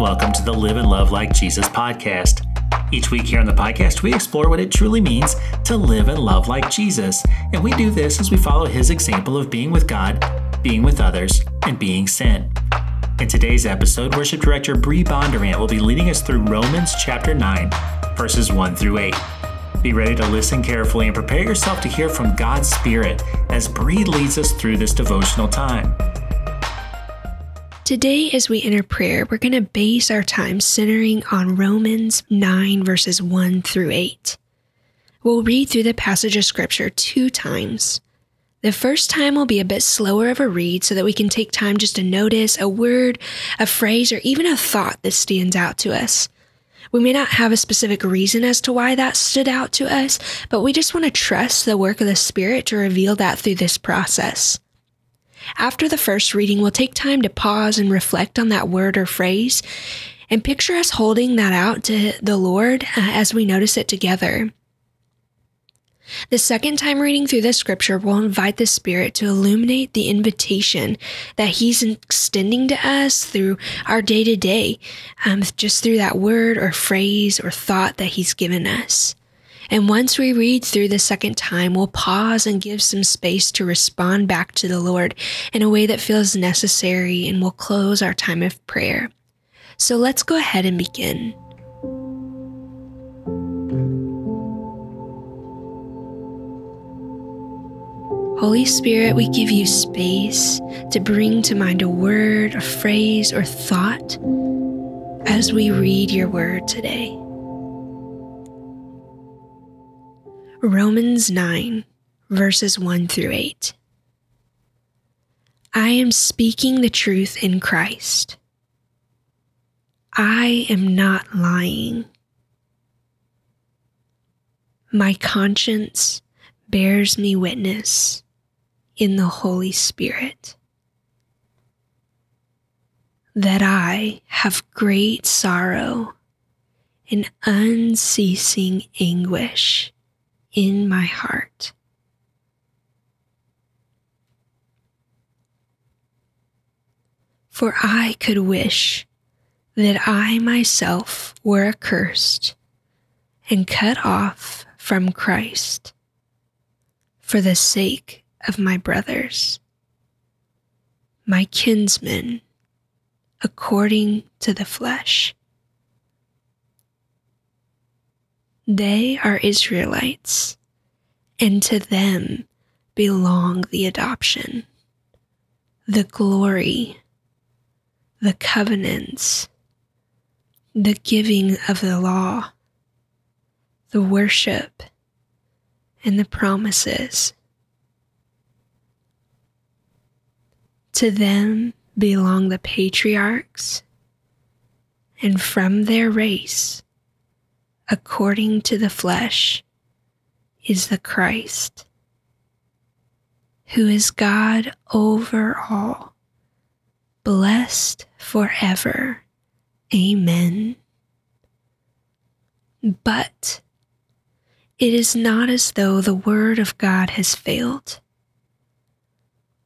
and welcome to the Live and Love Like Jesus podcast. Each week here on the podcast, we explore what it truly means to live and love like Jesus. And we do this as we follow his example of being with God, being with others, and being sent. In today's episode, Worship Director Bree Bondurant will be leading us through Romans chapter 9, verses 1 through 8. Be ready to listen carefully and prepare yourself to hear from God's Spirit as Bree leads us through this devotional time. Today, as we enter prayer, we're going to base our time centering on Romans 9, verses 1 through 8. We'll read through the passage of Scripture two times. The first time will be a bit slower of a read so that we can take time just to notice a word, a phrase, or even a thought that stands out to us. We may not have a specific reason as to why that stood out to us, but we just want to trust the work of the Spirit to reveal that through this process. After the first reading, we'll take time to pause and reflect on that word or phrase and picture us holding that out to the Lord uh, as we notice it together. The second time reading through the scripture will invite the Spirit to illuminate the invitation that He's extending to us through our day to day, just through that word or phrase or thought that He's given us. And once we read through the second time, we'll pause and give some space to respond back to the Lord in a way that feels necessary, and we'll close our time of prayer. So let's go ahead and begin. Holy Spirit, we give you space to bring to mind a word, a phrase, or thought as we read your word today. Romans 9, verses 1 through 8. I am speaking the truth in Christ. I am not lying. My conscience bears me witness in the Holy Spirit that I have great sorrow and unceasing anguish in my heart. For I could wish that I myself were accursed and cut off from Christ for the sake of my brothers, my kinsmen, according to the flesh They are Israelites, and to them belong the adoption, the glory, the covenants, the giving of the law, the worship, and the promises. To them belong the patriarchs, and from their race according to the flesh is the Christ, who is God over all, blessed forever. Amen. But it is not as though the word of God has failed.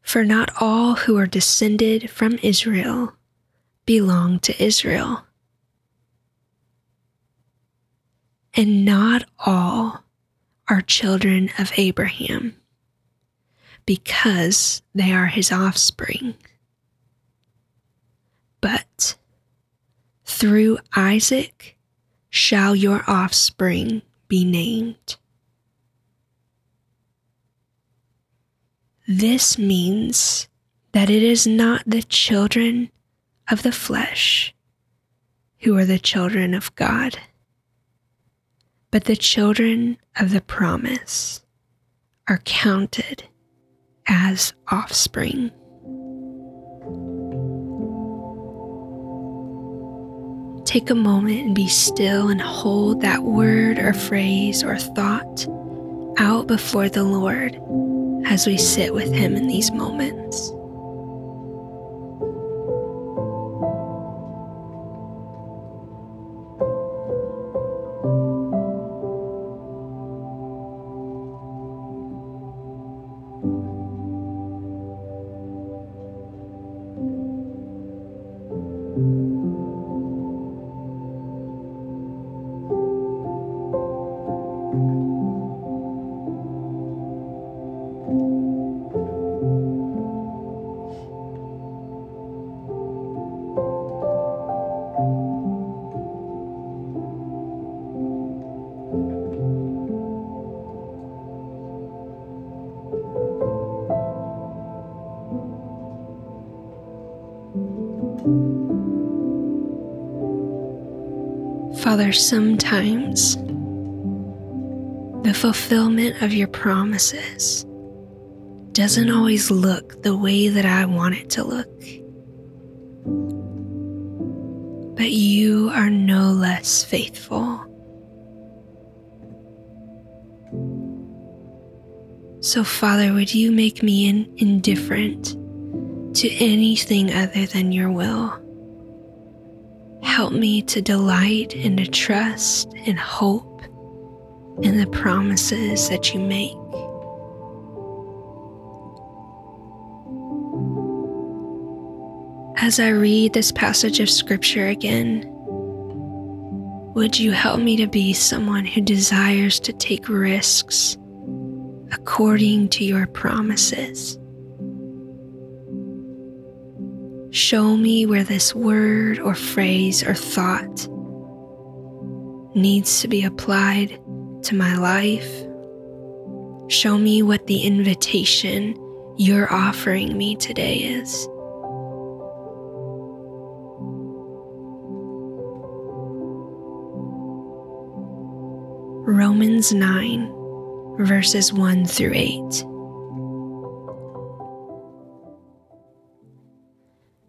For not all who are descended from Israel belong to Israel and not all are children of Abraham, because they are his offspring. But through Isaac shall your offspring be named. This means that it is not the children of the flesh who are the children of God but the children of the promise are counted as offspring. Take a moment and be still and hold that word or phrase or thought out before the Lord as we sit with Him in these moments. Father, sometimes the fulfillment of your promises doesn't always look the way that I want it to look. But you are no less faithful. So, Father, would you make me in- indifferent to anything other than your will? Help me to delight and to trust and hope in the promises that you make. As I read this passage of Scripture again, would you help me to be someone who desires to take risks according to your promises? Show me where this word or phrase or thought needs to be applied to my life. Show me what the invitation you're offering me today is. Romans 9, verses 1 through 8.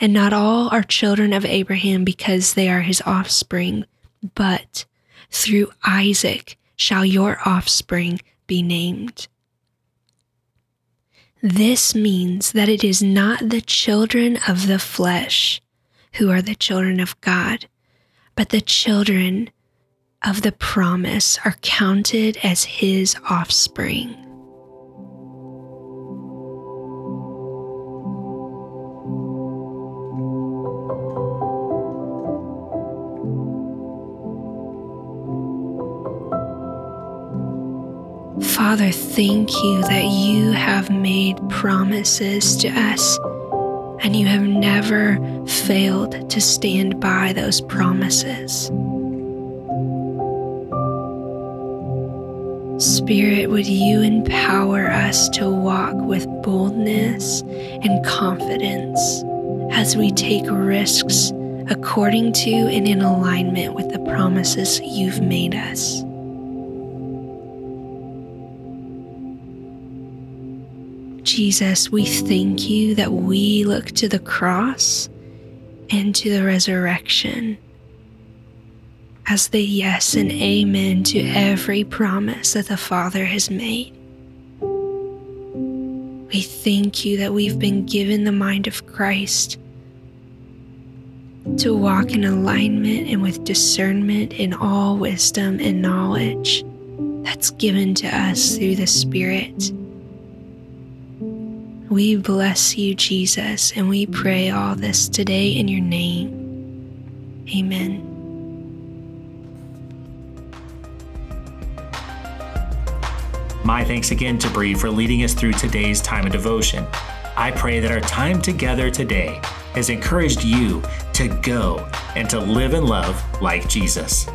and not all are children of Abraham because they are his offspring, but through Isaac shall your offspring be named. This means that it is not the children of the flesh who are the children of God, but the children of the promise are counted as his offspring. Father, thank you that you have made promises to us and you have never failed to stand by those promises. Spirit, would you empower us to walk with boldness and confidence as we take risks according to and in alignment with the promises you've made us? Jesus, we thank you that we look to the cross and to the resurrection as the yes and amen to every promise that the Father has made. We thank you that we've been given the mind of Christ to walk in alignment and with discernment in all wisdom and knowledge that's given to us through the Spirit. We bless you, Jesus, and we pray all this today in your name. Amen. My thanks again to Bree for leading us through today's time of devotion. I pray that our time together today has encouraged you to go and to live and love like Jesus.